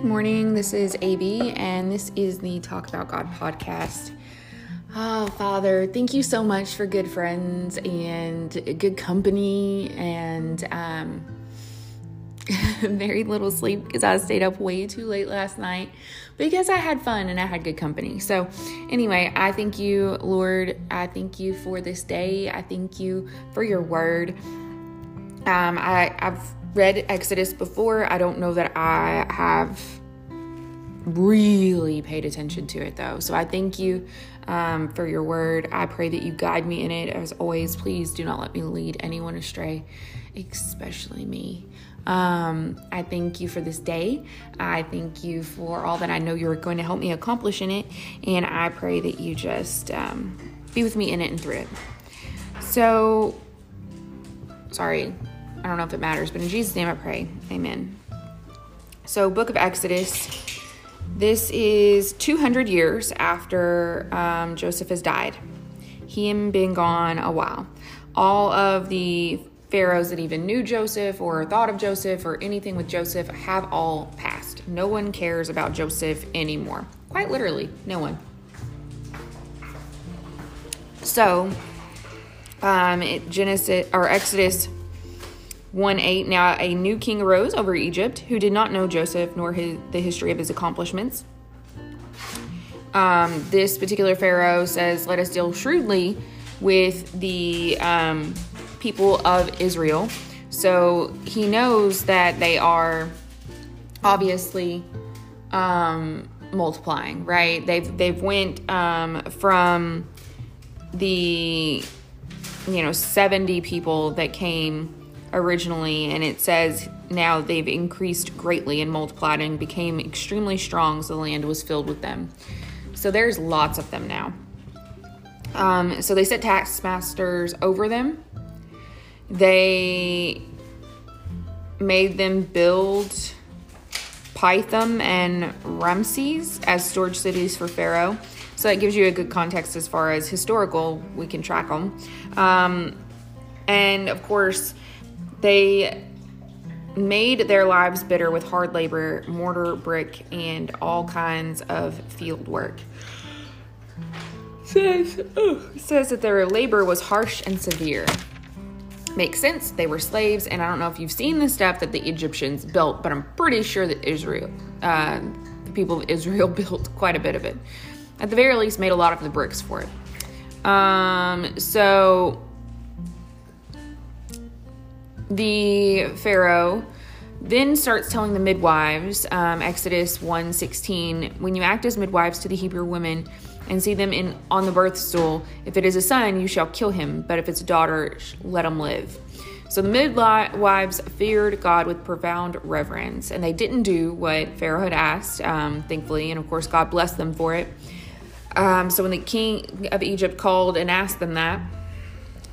Good morning. This is AB, and this is the Talk About God podcast. Oh, Father, thank you so much for good friends and good company and um, very little sleep because I stayed up way too late last night because I had fun and I had good company. So, anyway, I thank you, Lord. I thank you for this day. I thank you for your word. Um, I, I've read Exodus before. I don't know that I have really paid attention to it though. So I thank you um, for your word. I pray that you guide me in it. As always, please do not let me lead anyone astray, especially me. Um, I thank you for this day. I thank you for all that I know you're going to help me accomplish in it. And I pray that you just um, be with me in it and through it. So, sorry, I don't know if it matters, but in Jesus' name I pray. Amen. So, Book of Exodus. This is 200 years after um, Joseph has died. He had been gone a while. All of the pharaohs that even knew Joseph or thought of Joseph or anything with Joseph have all passed. No one cares about Joseph anymore. Quite literally, no one. So, um, it, Genesis or Exodus 1 8 Now a new king arose over Egypt who did not know Joseph nor his, the history of his accomplishments. Um, this particular Pharaoh says, Let us deal shrewdly with the um, people of Israel. So he knows that they are obviously um, multiplying, right? They've they've went um, from the you know 70 people that came originally, and it says now they've increased greatly and multiplied and became extremely strong, so the land was filled with them. So there's lots of them now. Um, so they set taskmasters over them. They made them build Pithom and Ramses as storage cities for Pharaoh. So that gives you a good context as far as historical, we can track them. Um, and of course, they made their lives bitter with hard labor, mortar, brick, and all kinds of field work. Says, oh, says that their labor was harsh and severe. Makes sense. They were slaves, and I don't know if you've seen the stuff that the Egyptians built, but I'm pretty sure that Israel, uh, the people of Israel, built quite a bit of it. At the very least, made a lot of the bricks for it. Um, so the Pharaoh then starts telling the midwives, um, Exodus 1:16, when you act as midwives to the Hebrew women and see them in on the birth stool, if it is a son, you shall kill him, but if it's a daughter, let him live. So the midwives feared God with profound reverence, and they didn't do what Pharaoh had asked, um, thankfully, and of course God blessed them for it. Um, so when the king of Egypt called and asked them that,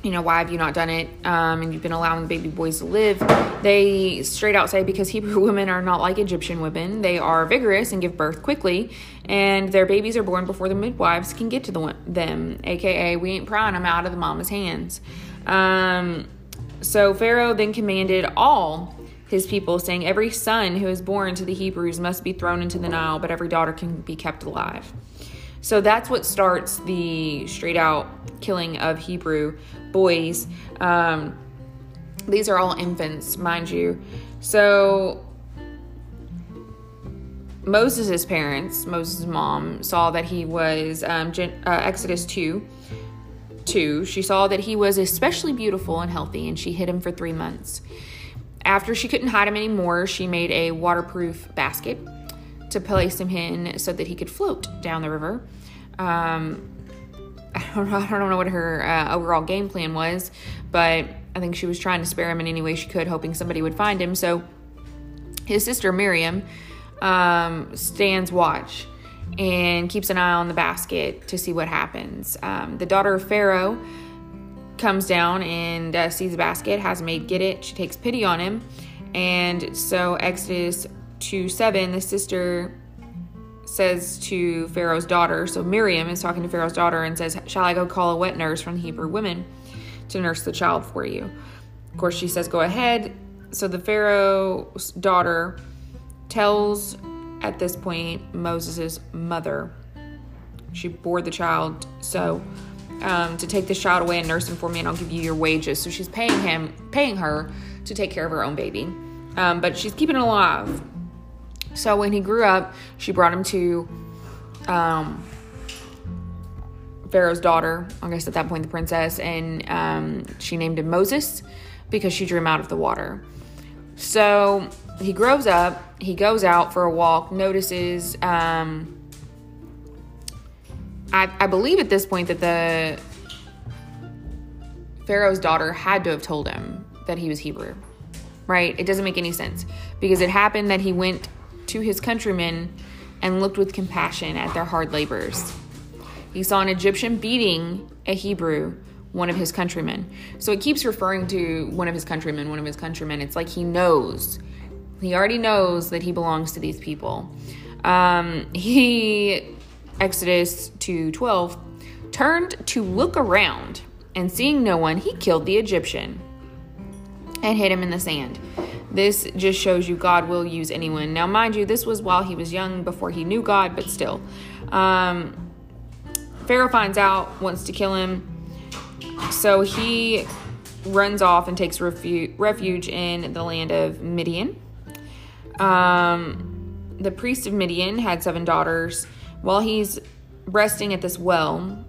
you know, why have you not done it? Um, and you've been allowing the baby boys to live. They straight out say because Hebrew women are not like Egyptian women. They are vigorous and give birth quickly, and their babies are born before the midwives can get to the, them, aka, we ain't prying them out of the mama's hands. Um, so Pharaoh then commanded all his people, saying, Every son who is born to the Hebrews must be thrown into the Nile, but every daughter can be kept alive. So that's what starts the straight out killing of Hebrew boys. Um, these are all infants, mind you. So Moses' parents, Moses' mom, saw that he was, um, Gen- uh, Exodus 2, 2, she saw that he was especially beautiful and healthy, and she hid him for three months. After she couldn't hide him anymore, she made a waterproof basket to place him in so that he could float down the river. Um, I don't know, I don't know what her uh, overall game plan was, but I think she was trying to spare him in any way she could, hoping somebody would find him. So his sister Miriam um, stands watch and keeps an eye on the basket to see what happens. Um, the daughter of Pharaoh comes down and uh, sees the basket, has a maid get it. She takes pity on him. And so, Exodus 2 7, the sister says to Pharaoh's daughter, so Miriam is talking to Pharaoh's daughter and says, Shall I go call a wet nurse from the Hebrew women to nurse the child for you? Of course, she says, Go ahead. So the Pharaoh's daughter tells at this point Moses' mother. She bore the child, so um, to take this child away and nurse him for me, and I'll give you your wages. So she's paying him, paying her to take care of her own baby, um, but she's keeping it alive. So when he grew up, she brought him to um, Pharaoh's daughter, I guess at that point the princess, and um, she named him Moses because she drew him out of the water. So he grows up, he goes out for a walk, notices, um, I, I believe at this point that the Pharaoh's daughter had to have told him that he was Hebrew, right? It doesn't make any sense because it happened that he went to his countrymen and looked with compassion at their hard labors. He saw an Egyptian beating a Hebrew, one of his countrymen. So it keeps referring to one of his countrymen, one of his countrymen. It's like he knows. He already knows that he belongs to these people. Um, he, Exodus 2 12, turned to look around, and seeing no one, he killed the Egyptian and hit him in the sand. This just shows you God will use anyone. Now, mind you, this was while he was young, before he knew God, but still. Um, Pharaoh finds out, wants to kill him. So he runs off and takes refuge, refuge in the land of Midian. Um, the priest of Midian had seven daughters. While he's resting at this well,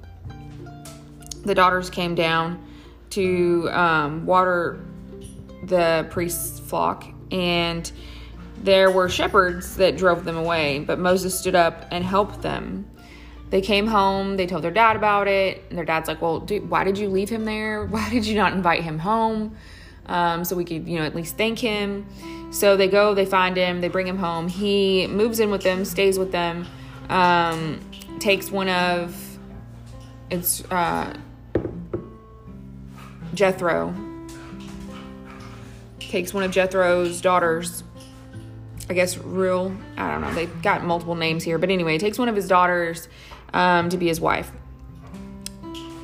the daughters came down to um, water the priest's flock, and there were shepherds that drove them away. But Moses stood up and helped them. They came home, they told their dad about it, and their dad's like, Well, dude, why did you leave him there? Why did you not invite him home? Um, so we could, you know, at least thank him. So they go, they find him, they bring him home. He moves in with them, stays with them, um, takes one of it's uh, Jethro, takes one of Jethro's daughters. I guess real. I don't know. They've got multiple names here, but anyway, takes one of his daughters um, to be his wife.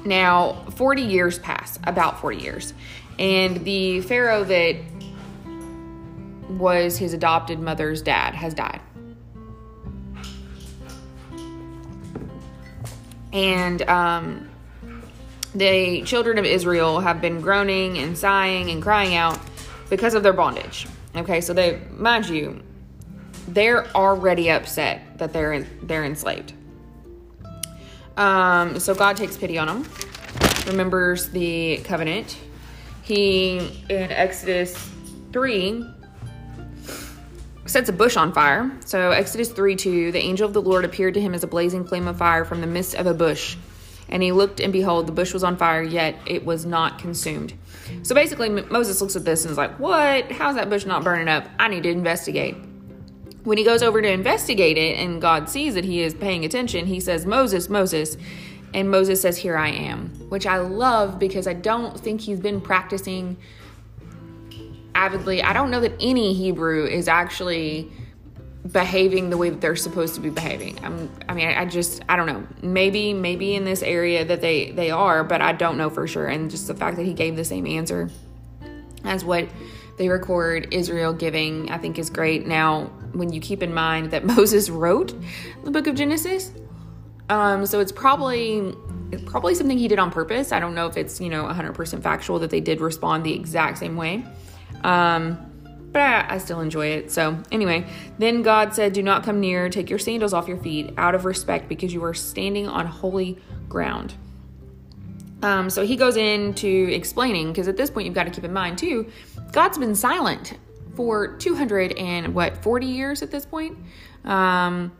Now, 40 years pass, about 40 years, and the Pharaoh that was his adopted mother's dad has died. And um, the children of Israel have been groaning and sighing and crying out because of their bondage. Okay, so they, mind you, they're already upset that they're in, they're enslaved. Um, so God takes pity on them, remembers the covenant. He in Exodus three sets a bush on fire. So Exodus 3 2, the angel of the Lord appeared to him as a blazing flame of fire from the midst of a bush. And he looked, and behold, the bush was on fire, yet it was not consumed. So basically, Moses looks at this and is like, What? How's that bush not burning up? I need to investigate. When he goes over to investigate it and God sees that he is paying attention, he says, Moses, Moses. And Moses says, Here I am, which I love because I don't think he's been practicing avidly. I don't know that any Hebrew is actually behaving the way that they're supposed to be behaving. I'm, I mean, I just, I don't know. Maybe, maybe in this area that they they are, but I don't know for sure. And just the fact that he gave the same answer as what they record Israel giving, I think is great. Now, when you keep in mind that Moses wrote the book of Genesis, um, so it's probably it's probably something he did on purpose. I don't know if it's you know 100% factual that they did respond the exact same way. Um, but I, still enjoy it. So, anyway, then God said, Do not come near, take your sandals off your feet out of respect because you are standing on holy ground. Um, so he goes into explaining because at this point you've got to keep in mind too, God's been silent for 200 and what 40 years at this point, um,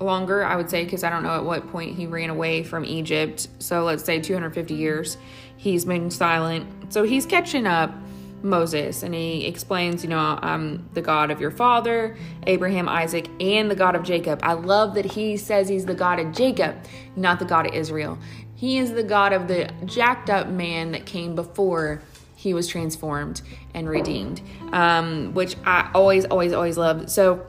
longer I would say because I don't know at what point he ran away from Egypt. So let's say 250 years he's been silent. So he's catching up Moses and he explains, you know, I'm the God of your father, Abraham, Isaac, and the God of Jacob. I love that he says he's the God of Jacob, not the God of Israel. He is the God of the jacked up man that came before he was transformed and redeemed, um, which I always, always, always love. So,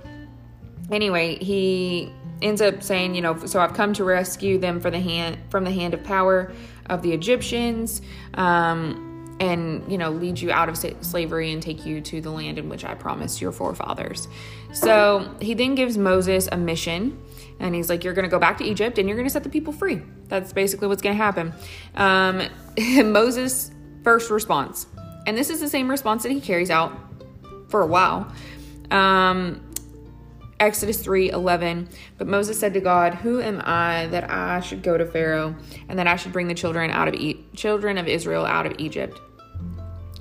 anyway, he ends up saying, you know, so I've come to rescue them for the hand from the hand of power of the Egyptians. Um, and you know lead you out of slavery and take you to the land in which I promised your forefathers. So he then gives Moses a mission, and he's like, "You're going to go back to Egypt and you're going to set the people free." That's basically what's going to happen. Um, Moses' first response, and this is the same response that he carries out for a while. Um, Exodus 3 11. But Moses said to God, Who am I that I should go to Pharaoh and that I should bring the children out of e- children of Israel out of Egypt?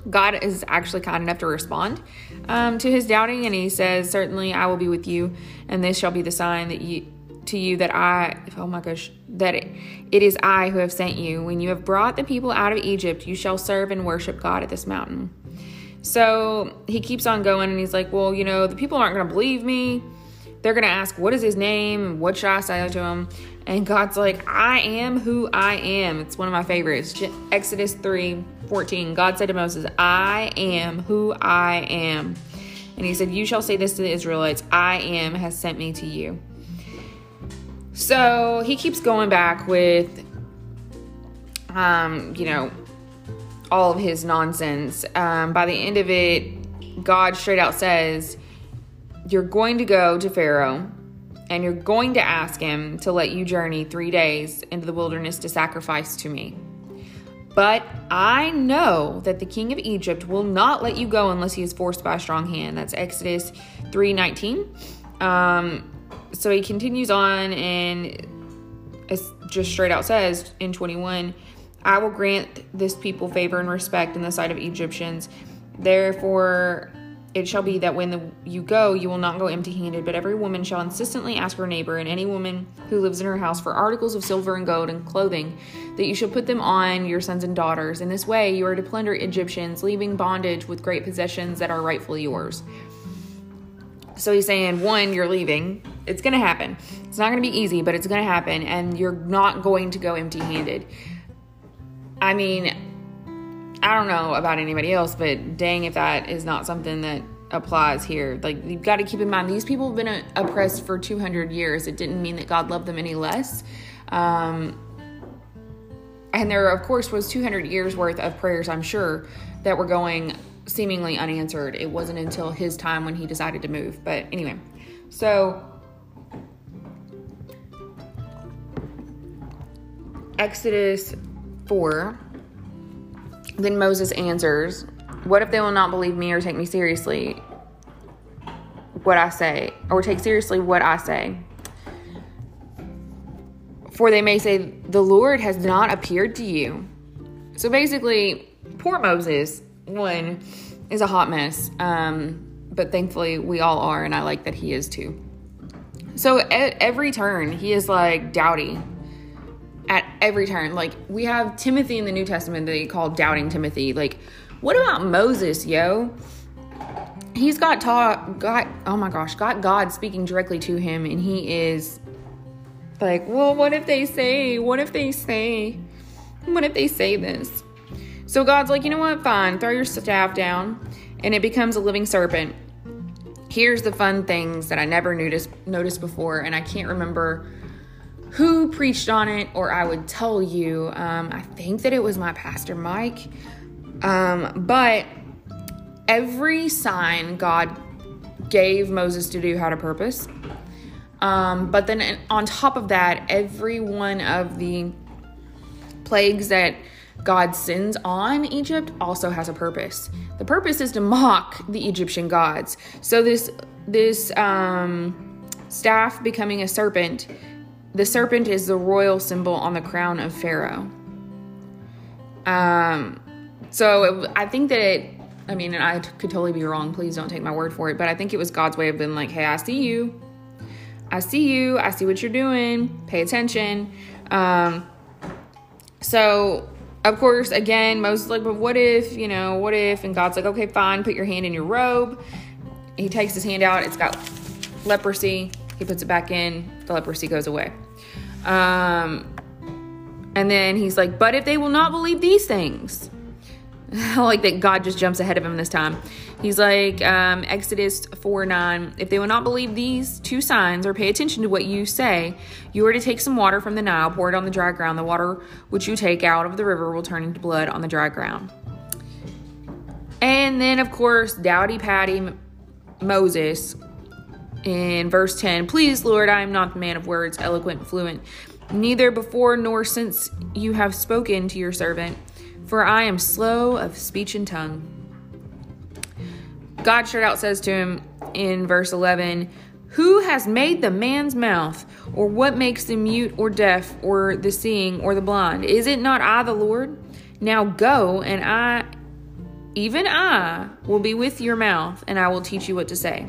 God is actually kind enough to respond um, to his doubting, and he says, Certainly I will be with you, and this shall be the sign that you to you that I, oh my gosh, that it, it is I who have sent you. When you have brought the people out of Egypt, you shall serve and worship God at this mountain. So he keeps on going, and he's like, Well, you know, the people aren't going to believe me they're going to ask, What is his name? What should I say to him? And God's like, I am who I am. It's one of my favorites. Exodus 3 14. God said to Moses, I am who I am. And he said, You shall say this to the Israelites I am has sent me to you. So he keeps going back with, um, you know, all of his nonsense. Um, by the end of it, God straight out says, you're going to go to Pharaoh and you're going to ask him to let you journey three days into the wilderness to sacrifice to me. But I know that the king of Egypt will not let you go unless he is forced by a strong hand. That's Exodus 3:19. Um, so he continues on and just straight out says in 21, I will grant this people favor and respect in the sight of Egyptians. Therefore, it shall be that when the, you go, you will not go empty handed, but every woman shall insistently ask her neighbor and any woman who lives in her house for articles of silver and gold and clothing, that you shall put them on your sons and daughters. In this way, you are to plunder Egyptians, leaving bondage with great possessions that are rightfully yours. So he's saying, one, you're leaving. It's going to happen. It's not going to be easy, but it's going to happen, and you're not going to go empty handed. I mean, I don't know about anybody else, but dang if that is not something that applies here. Like you've got to keep in mind these people have been oppressed for 200 years. It didn't mean that God loved them any less. Um, and there, of course, was 200 years worth of prayers, I'm sure, that were going seemingly unanswered. It wasn't until his time when he decided to move. But anyway, so Exodus 4 then Moses answers, What if they will not believe me or take me seriously? What I say, or take seriously what I say? For they may say, The Lord has not appeared to you. So basically, poor Moses, one, is a hot mess. Um, but thankfully, we all are, and I like that he is too. So at every turn, he is like dowdy at every turn. Like we have Timothy in the New Testament that they call doubting Timothy. Like, what about Moses, yo? He's got taught got oh my gosh, got God speaking directly to him, and he is like, well, what if they say, what if they say, what if they say this? So God's like, you know what, fine, throw your staff down, and it becomes a living serpent. Here's the fun things that I never noticed noticed before, and I can't remember who preached on it, or I would tell you. Um, I think that it was my pastor, Mike. Um, but every sign God gave Moses to do had a purpose. Um, but then on top of that, every one of the plagues that God sends on Egypt also has a purpose. The purpose is to mock the Egyptian gods. So this this um, staff becoming a serpent the serpent is the royal symbol on the crown of Pharaoh. Um, so it, I think that it, I mean, and I could totally be wrong. Please don't take my word for it. But I think it was God's way of being like, hey, I see you. I see you. I see what you're doing. Pay attention. Um, so, of course, again, Moses like, but what if, you know, what if? And God's like, okay, fine, put your hand in your robe. He takes his hand out. It's got leprosy. He puts it back in, the leprosy goes away. Um, and then he's like, But if they will not believe these things, like that God just jumps ahead of him this time. He's like, um, Exodus 4 9, if they will not believe these two signs or pay attention to what you say, you are to take some water from the Nile, pour it on the dry ground. The water which you take out of the river will turn into blood on the dry ground. And then, of course, Dowdy Patty Moses in verse 10 Please, Lord, I am not the man of words, eloquent, fluent, neither before nor since you have spoken to your servant, for I am slow of speech and tongue. God straight out says to him in verse 11, Who has made the man's mouth, or what makes the mute or deaf, or the seeing, or the blind? Is it not I, the Lord? Now go, and I, even I, will be with your mouth, and I will teach you what to say.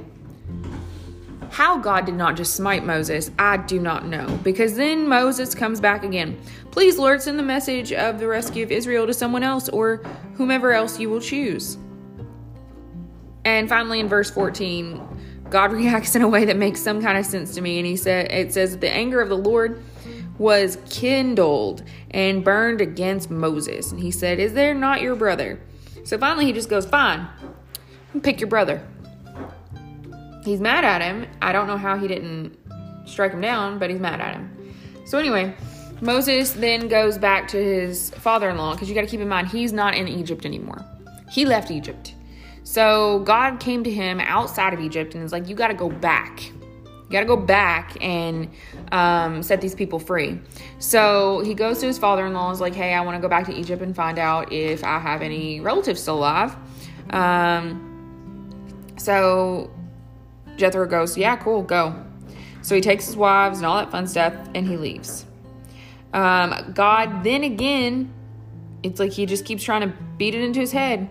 How God did not just smite Moses, I do not know. Because then Moses comes back again. Please, Lord, send the message of the rescue of Israel to someone else or whomever else you will choose. And finally, in verse 14, God reacts in a way that makes some kind of sense to me. And he said, It says, that The anger of the Lord was kindled and burned against Moses. And he said, Is there not your brother? So finally, he just goes, Fine, pick your brother he's mad at him. I don't know how he didn't strike him down, but he's mad at him. So anyway, Moses then goes back to his father-in-law because you got to keep in mind he's not in Egypt anymore. He left Egypt. So God came to him outside of Egypt and is like, "You got to go back. You got to go back and um, set these people free." So he goes to his father-in-law and is like, "Hey, I want to go back to Egypt and find out if I have any relatives still alive." Um, so Jethro goes, Yeah, cool, go. So he takes his wives and all that fun stuff and he leaves. Um, God then again, it's like he just keeps trying to beat it into his head.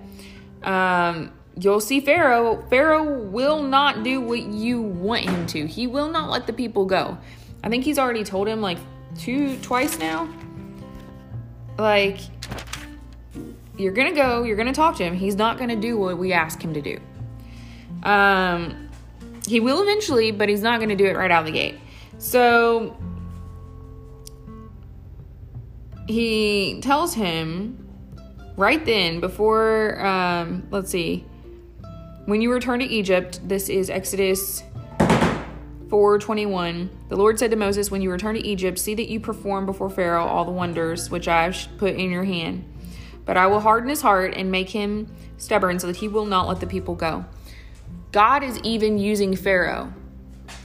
Um, you'll see Pharaoh. Pharaoh will not do what you want him to. He will not let the people go. I think he's already told him like two, twice now. Like, you're gonna go, you're gonna talk to him. He's not gonna do what we ask him to do. Um, he will eventually, but he's not going to do it right out of the gate. So he tells him right then, before, um, let's see, when you return to Egypt, this is Exodus 421. The Lord said to Moses, When you return to Egypt, see that you perform before Pharaoh all the wonders which I have put in your hand. But I will harden his heart and make him stubborn so that he will not let the people go. God is even using Pharaoh.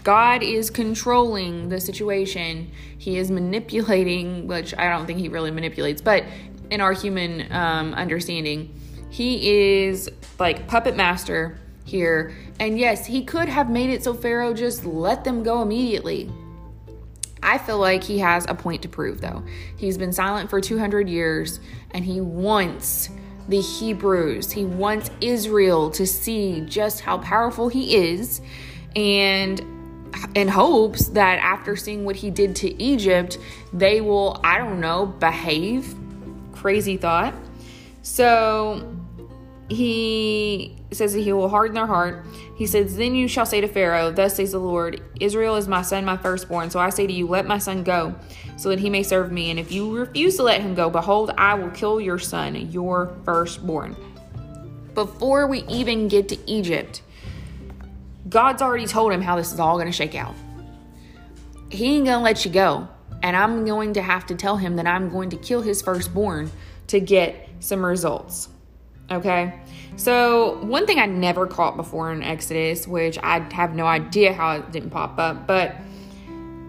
God is controlling the situation. He is manipulating, which I don't think he really manipulates, but in our human um, understanding, he is like puppet master here. And yes, he could have made it so Pharaoh just let them go immediately. I feel like he has a point to prove, though. He's been silent for 200 years and he wants the Hebrews. He wants Israel to see just how powerful he is and in hopes that after seeing what he did to Egypt, they will, I don't know, behave. Crazy thought. So he says that he will harden their heart. He says, Then you shall say to Pharaoh, Thus says the Lord, Israel is my son, my firstborn. So I say to you, Let my son go, so that he may serve me. And if you refuse to let him go, behold, I will kill your son, your firstborn. Before we even get to Egypt, God's already told him how this is all going to shake out. He ain't going to let you go. And I'm going to have to tell him that I'm going to kill his firstborn to get some results. Okay? So, one thing I never caught before in Exodus, which I have no idea how it didn't pop up, but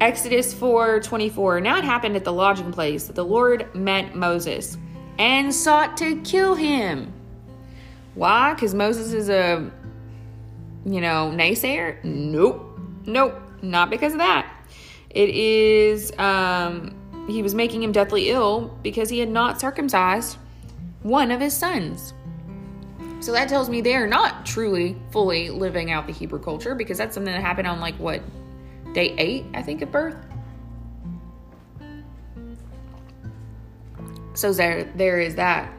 Exodus 4 24. Now it happened at the lodging place that the Lord met Moses and sought to kill him. Why? Because Moses is a, you know, naysayer? Nope. Nope. Not because of that. It is, um, he was making him deathly ill because he had not circumcised one of his sons. So that tells me they are not truly fully living out the Hebrew culture because that's something that happened on like what day eight, I think, of birth. So there, there is that.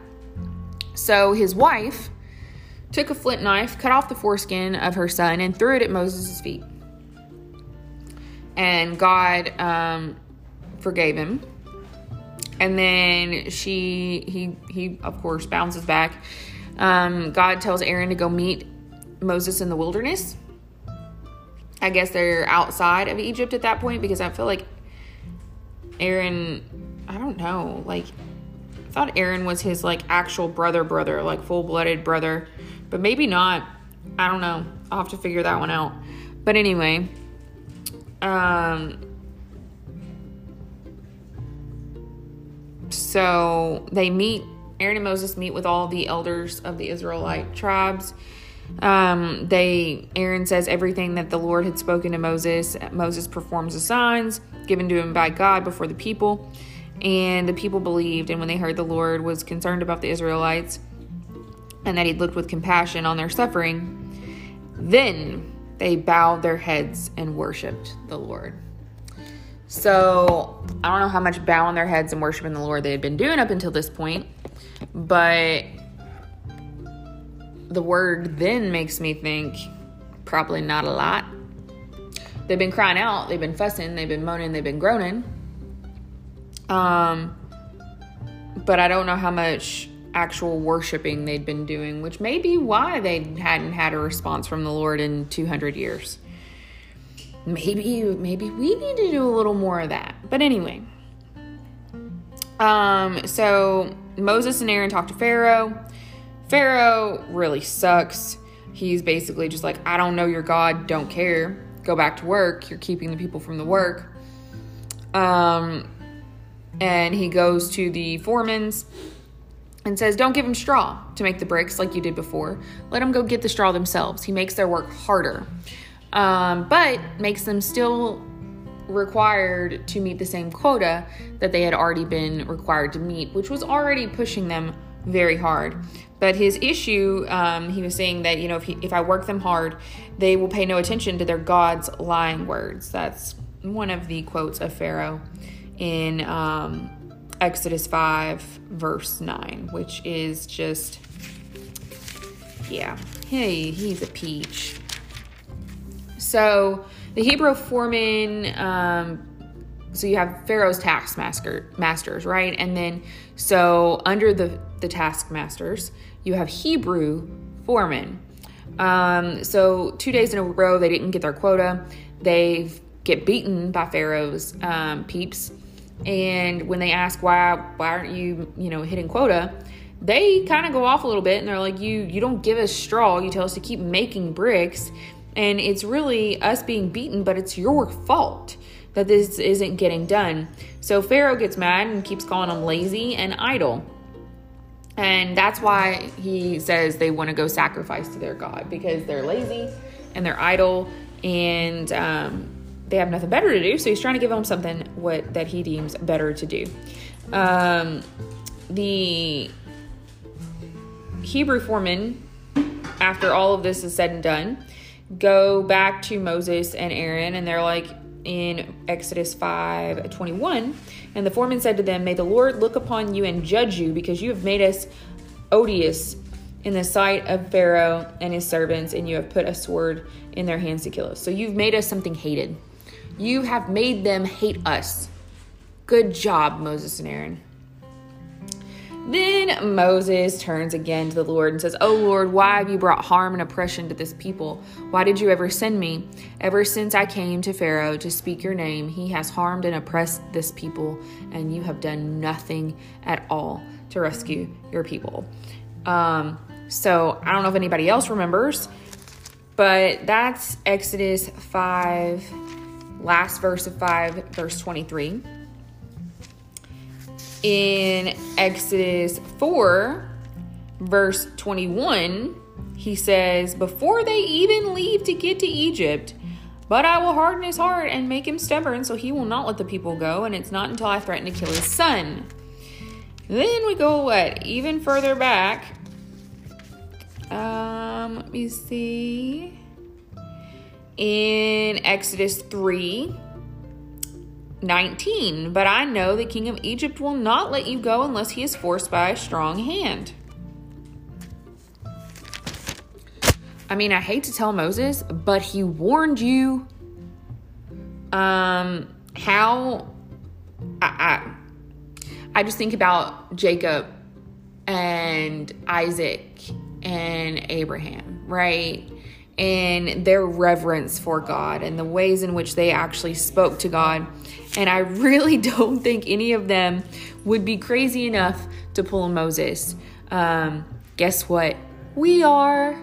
So his wife took a flint knife, cut off the foreskin of her son, and threw it at Moses' feet. And God um, forgave him. And then she, he, he of course bounces back um, God tells Aaron to go meet Moses in the wilderness. I guess they're outside of Egypt at that point because I feel like Aaron, I don't know, like I thought Aaron was his like actual brother, brother, like full blooded brother. but maybe not. I don't know. I'll have to figure that one out. But anyway, um, so they meet, Aaron and Moses meet with all the elders of the Israelite tribes. Um, they Aaron says everything that the Lord had spoken to Moses. Moses performs the signs given to him by God before the people, and the people believed. And when they heard the Lord was concerned about the Israelites and that He looked with compassion on their suffering, then they bowed their heads and worshipped the Lord. So I don't know how much bowing their heads and worshiping the Lord they had been doing up until this point, but the word then makes me think probably not a lot. They've been crying out, they've been fussing, they've been moaning, they've been groaning. Um, but I don't know how much actual worshiping they'd been doing, which may be why they hadn't had a response from the Lord in 200 years maybe maybe we need to do a little more of that. But anyway, um, so Moses and Aaron talk to Pharaoh. Pharaoh really sucks. He's basically just like, I don't know your God, don't care. Go back to work. You're keeping the people from the work. Um, and he goes to the foremans and says, Don't give them straw to make the bricks like you did before. Let them go get the straw themselves. He makes their work harder um, but makes them still required to meet the same quota that they had already been required to meet, which was already pushing them very hard. But his issue, um, he was saying that, you know, if, he, if I work them hard, they will pay no attention to their God's lying words. That's one of the quotes of Pharaoh in um, Exodus 5, verse 9, which is just, yeah, hey, he's a peach. So the Hebrew foreman, um, so you have Pharaoh's taskmaster masters, right? And then so under the the taskmasters, you have Hebrew foremen. Um, so two days in a row, they didn't get their quota. They get beaten by Pharaoh's um, peeps, and when they ask why why aren't you you know hitting quota, they kind of go off a little bit and they're like you you don't give us straw. You tell us to keep making bricks, and it's really us being beaten, but it's your fault that this isn't getting done. So Pharaoh gets mad and keeps calling them lazy and idle. And that's why he says they want to go sacrifice to their God because they're lazy and they're idle and um, they have nothing better to do. So he's trying to give them something what that he deems better to do. Um, the Hebrew foreman, after all of this is said and done, go back to Moses and Aaron, and they're like in Exodus 5 21. And the foreman said to them, May the Lord look upon you and judge you, because you have made us odious in the sight of Pharaoh and his servants, and you have put a sword in their hands to kill us. So you've made us something hated. You have made them hate us. Good job, Moses and Aaron. Then Moses turns again to the Lord and says, Oh Lord, why have you brought harm and oppression to this people? Why did you ever send me? Ever since I came to Pharaoh to speak your name, he has harmed and oppressed this people, and you have done nothing at all to rescue your people. Um, so I don't know if anybody else remembers, but that's Exodus 5, last verse of 5, verse 23 in Exodus 4, verse 21, he says, Before they even leave to get to Egypt, but I will harden his heart and make him stubborn, so he will not let the people go, and it's not until I threaten to kill his son. Then we go what? Even further back. Um, let me see. In Exodus 3, 19. But I know the king of Egypt will not let you go unless he is forced by a strong hand. I mean, I hate to tell Moses, but he warned you. Um, how I, I, I just think about Jacob and Isaac and Abraham, right? And their reverence for God and the ways in which they actually spoke to God and I really don't think any of them would be crazy enough to pull a Moses. Um, guess what? We are.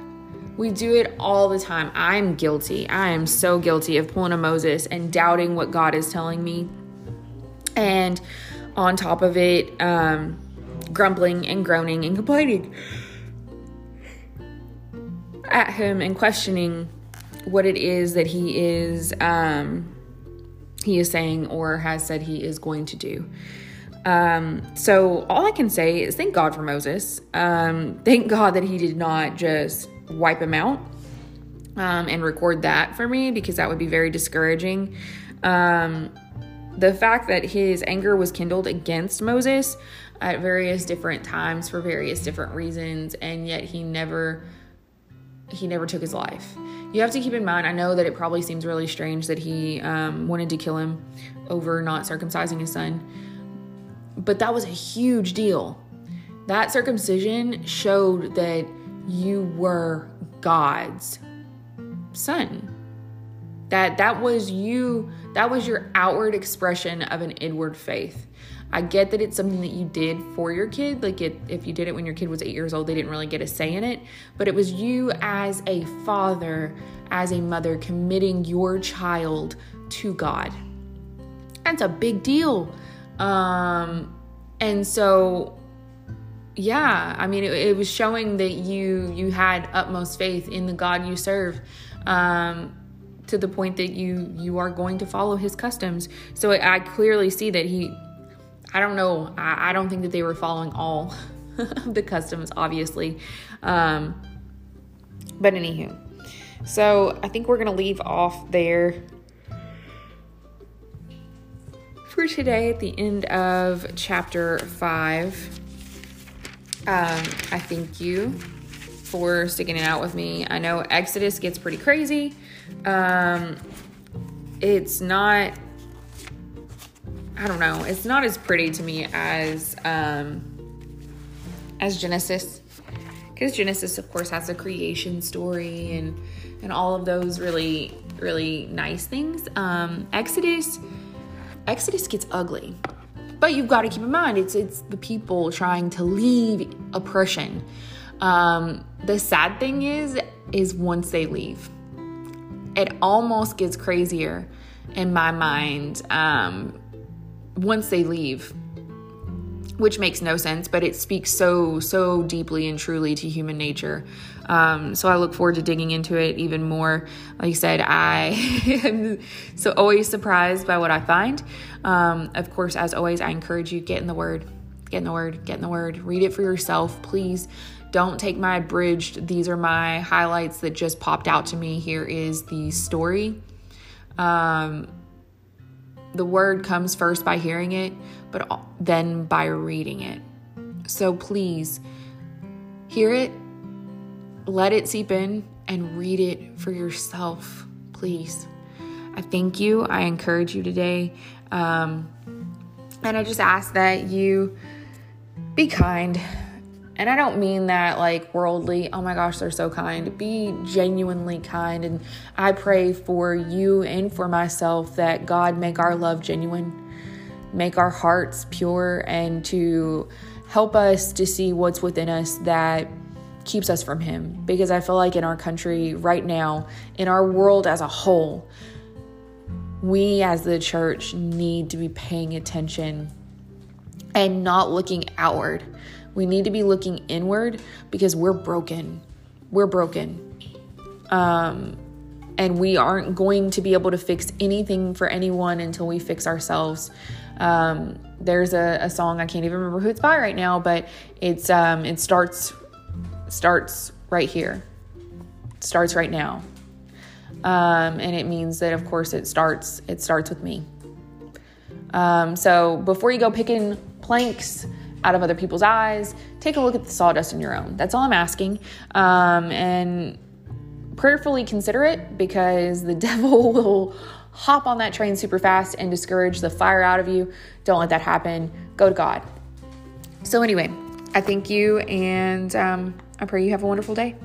We do it all the time. I'm guilty. I am so guilty of pulling a Moses and doubting what God is telling me. And on top of it, um, grumbling and groaning and complaining at him and questioning what it is that he is um, he is saying or has said he is going to do. Um, so all I can say is thank God for Moses. Um, thank God that he did not just wipe him out um, and record that for me because that would be very discouraging. Um, the fact that his anger was kindled against Moses at various different times for various different reasons, and yet he never he never took his life. You have to keep in mind. I know that it probably seems really strange that he um, wanted to kill him over not circumcising his son, but that was a huge deal. That circumcision showed that you were God's son. That that was you, that was your outward expression of an inward faith. I get that it's something that you did for your kid. Like it, if you did it when your kid was eight years old, they didn't really get a say in it. But it was you as a father, as a mother, committing your child to God. That's a big deal. Um, and so yeah i mean it, it, was showing that you you had utmost faith in the god you serve um to the point that you you are going to follow his customs so i, I clearly see that he i don't know I, I don't think that they were following all the customs obviously um but anywho so i think we're gonna leave off there for today at the end of chapter 5. Um, I thank you for sticking it out with me. I know Exodus gets pretty crazy. Um, it's not, I don't know, it's not as pretty to me as um, as Genesis, because Genesis, of course, has a creation story and and all of those really really nice things. Um, Exodus Exodus gets ugly. But you've got to keep in mind it's it's the people trying to leave oppression. Um, the sad thing is is once they leave, it almost gets crazier in my mind. Um, once they leave, which makes no sense, but it speaks so, so deeply and truly to human nature. Um, so I look forward to digging into it even more. Like I said, I am so always surprised by what I find. Um, of course, as always, I encourage you get in the Word, get in the Word, get in the Word, read it for yourself, please. Don't take my abridged. These are my highlights that just popped out to me. Here is the story. Um, the word comes first by hearing it, but then by reading it. So please hear it, let it seep in, and read it for yourself, please. I thank you. I encourage you today. Um, and I just ask that you be kind and I don't mean that like worldly, oh my gosh, they're so kind. Be genuinely kind. And I pray for you and for myself that God make our love genuine, make our hearts pure, and to help us to see what's within us that keeps us from Him. Because I feel like in our country right now, in our world as a whole, we as the church need to be paying attention and not looking outward we need to be looking inward because we're broken. We're broken. Um, and we aren't going to be able to fix anything for anyone until we fix ourselves. Um, there's a, a, song I can't even remember who it's by right now, but it's um, it starts starts right here, it starts right now, um, and it means that of course it starts it starts with me. Um, so before you go picking planks out of other people's eyes. Take a look at the sawdust in your own. That's all I'm asking. Um, and prayerfully consider it because the devil will hop on that train super fast and discourage the fire out of you. Don't let that happen. Go to God. So, anyway, I thank you and um, I pray you have a wonderful day.